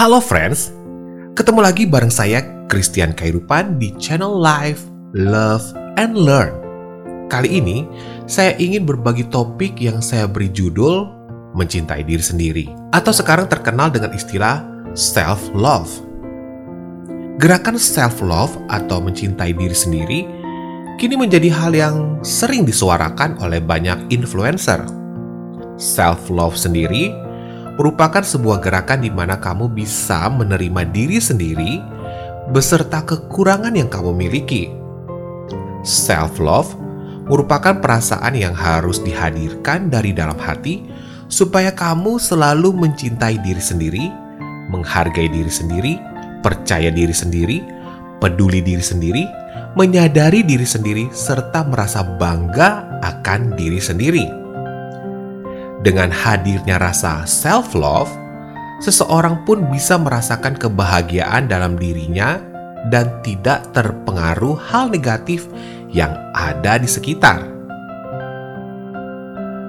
Halo friends, ketemu lagi bareng saya Christian Kairupan di channel Live, Love, and Learn. Kali ini saya ingin berbagi topik yang saya beri judul Mencintai Diri Sendiri atau sekarang terkenal dengan istilah self-love. Gerakan self-love atau mencintai diri sendiri kini menjadi hal yang sering disuarakan oleh banyak influencer. Self-love sendiri merupakan sebuah gerakan di mana kamu bisa menerima diri sendiri beserta kekurangan yang kamu miliki. Self-love merupakan perasaan yang harus dihadirkan dari dalam hati supaya kamu selalu mencintai diri sendiri, menghargai diri sendiri, percaya diri sendiri, peduli diri sendiri, menyadari diri sendiri, serta merasa bangga akan diri sendiri. Dengan hadirnya rasa self-love, seseorang pun bisa merasakan kebahagiaan dalam dirinya dan tidak terpengaruh hal negatif yang ada di sekitar.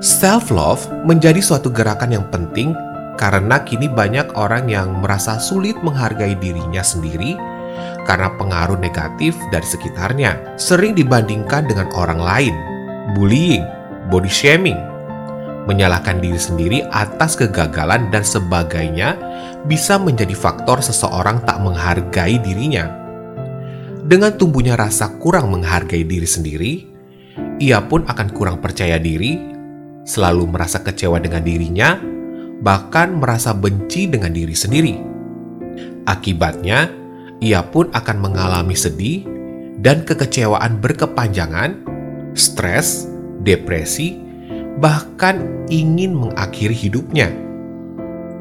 Self-love menjadi suatu gerakan yang penting karena kini banyak orang yang merasa sulit menghargai dirinya sendiri karena pengaruh negatif dari sekitarnya, sering dibandingkan dengan orang lain, bullying, body shaming, menyalahkan diri sendiri atas kegagalan dan sebagainya bisa menjadi faktor seseorang tak menghargai dirinya. Dengan tumbuhnya rasa kurang menghargai diri sendiri, ia pun akan kurang percaya diri, selalu merasa kecewa dengan dirinya, bahkan merasa benci dengan diri sendiri. Akibatnya, ia pun akan mengalami sedih dan kekecewaan berkepanjangan, stres, depresi, bahkan ingin mengakhiri hidupnya.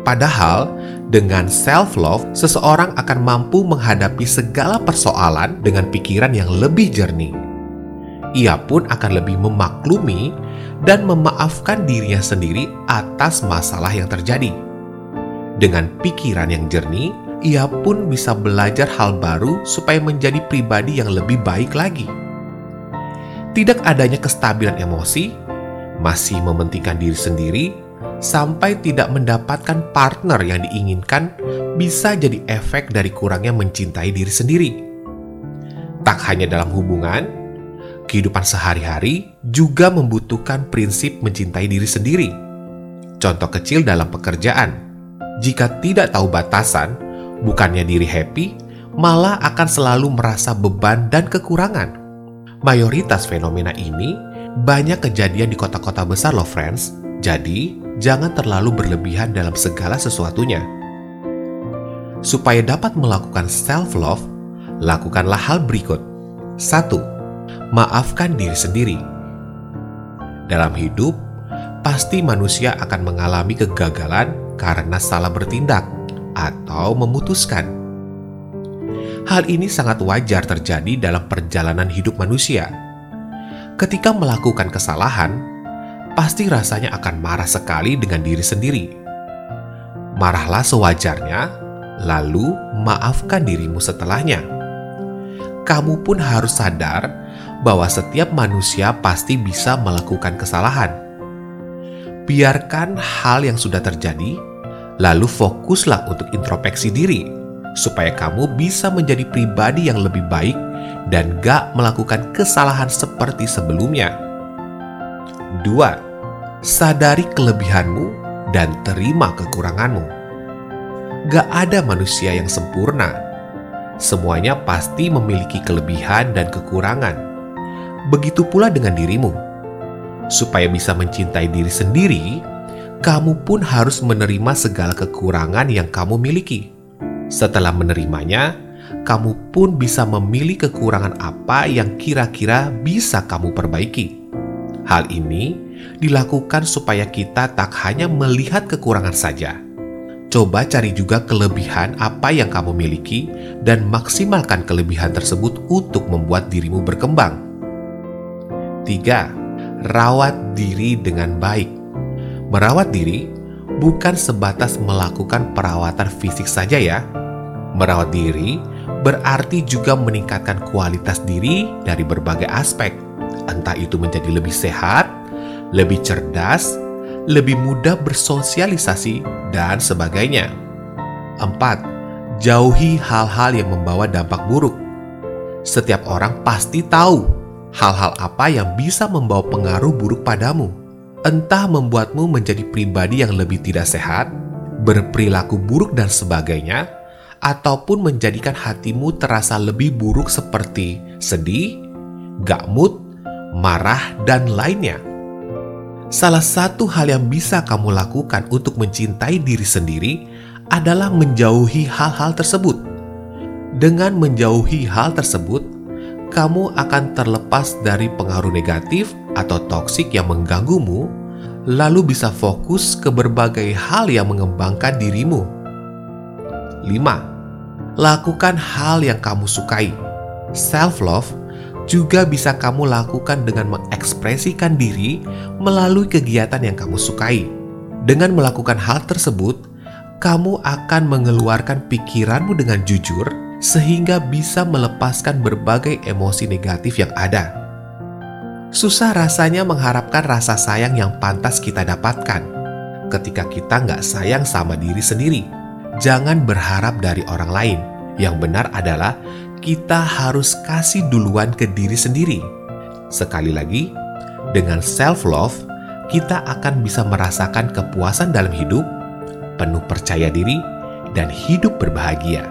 Padahal, dengan self-love, seseorang akan mampu menghadapi segala persoalan dengan pikiran yang lebih jernih. Ia pun akan lebih memaklumi dan memaafkan dirinya sendiri atas masalah yang terjadi. Dengan pikiran yang jernih, ia pun bisa belajar hal baru supaya menjadi pribadi yang lebih baik lagi. Tidak adanya kestabilan emosi masih mementingkan diri sendiri sampai tidak mendapatkan partner yang diinginkan bisa jadi efek dari kurangnya mencintai diri sendiri. Tak hanya dalam hubungan, kehidupan sehari-hari juga membutuhkan prinsip mencintai diri sendiri. Contoh kecil dalam pekerjaan, jika tidak tahu batasan, bukannya diri happy, malah akan selalu merasa beban dan kekurangan. Mayoritas fenomena ini banyak kejadian di kota-kota besar loh friends, jadi jangan terlalu berlebihan dalam segala sesuatunya. Supaya dapat melakukan self-love, lakukanlah hal berikut. 1. Maafkan diri sendiri. Dalam hidup, pasti manusia akan mengalami kegagalan karena salah bertindak atau memutuskan. Hal ini sangat wajar terjadi dalam perjalanan hidup manusia ketika melakukan kesalahan, pasti rasanya akan marah sekali dengan diri sendiri. Marahlah sewajarnya, lalu maafkan dirimu setelahnya. Kamu pun harus sadar bahwa setiap manusia pasti bisa melakukan kesalahan. Biarkan hal yang sudah terjadi, lalu fokuslah untuk introspeksi diri, supaya kamu bisa menjadi pribadi yang lebih baik dan gak melakukan kesalahan seperti sebelumnya. 2. Sadari kelebihanmu dan terima kekuranganmu. Gak ada manusia yang sempurna. Semuanya pasti memiliki kelebihan dan kekurangan. Begitu pula dengan dirimu. Supaya bisa mencintai diri sendiri, kamu pun harus menerima segala kekurangan yang kamu miliki. Setelah menerimanya, kamu pun bisa memilih kekurangan apa yang kira-kira bisa kamu perbaiki. Hal ini dilakukan supaya kita tak hanya melihat kekurangan saja. Coba cari juga kelebihan apa yang kamu miliki dan maksimalkan kelebihan tersebut untuk membuat dirimu berkembang. 3. Rawat diri dengan baik. Merawat diri bukan sebatas melakukan perawatan fisik saja ya. Merawat diri berarti juga meningkatkan kualitas diri dari berbagai aspek, entah itu menjadi lebih sehat, lebih cerdas, lebih mudah bersosialisasi, dan sebagainya. 4. Jauhi hal-hal yang membawa dampak buruk. Setiap orang pasti tahu hal-hal apa yang bisa membawa pengaruh buruk padamu. Entah membuatmu menjadi pribadi yang lebih tidak sehat, berperilaku buruk dan sebagainya, ataupun menjadikan hatimu terasa lebih buruk seperti sedih, gak mood, marah, dan lainnya. Salah satu hal yang bisa kamu lakukan untuk mencintai diri sendiri adalah menjauhi hal-hal tersebut. Dengan menjauhi hal tersebut, kamu akan terlepas dari pengaruh negatif atau toksik yang mengganggumu, lalu bisa fokus ke berbagai hal yang mengembangkan dirimu. 5. Lakukan hal yang kamu sukai. Self-love juga bisa kamu lakukan dengan mengekspresikan diri melalui kegiatan yang kamu sukai. Dengan melakukan hal tersebut, kamu akan mengeluarkan pikiranmu dengan jujur sehingga bisa melepaskan berbagai emosi negatif yang ada. Susah rasanya mengharapkan rasa sayang yang pantas kita dapatkan ketika kita nggak sayang sama diri sendiri. Jangan berharap dari orang lain. Yang benar adalah kita harus kasih duluan ke diri sendiri. Sekali lagi, dengan self-love, kita akan bisa merasakan kepuasan dalam hidup penuh percaya diri, dan hidup berbahagia.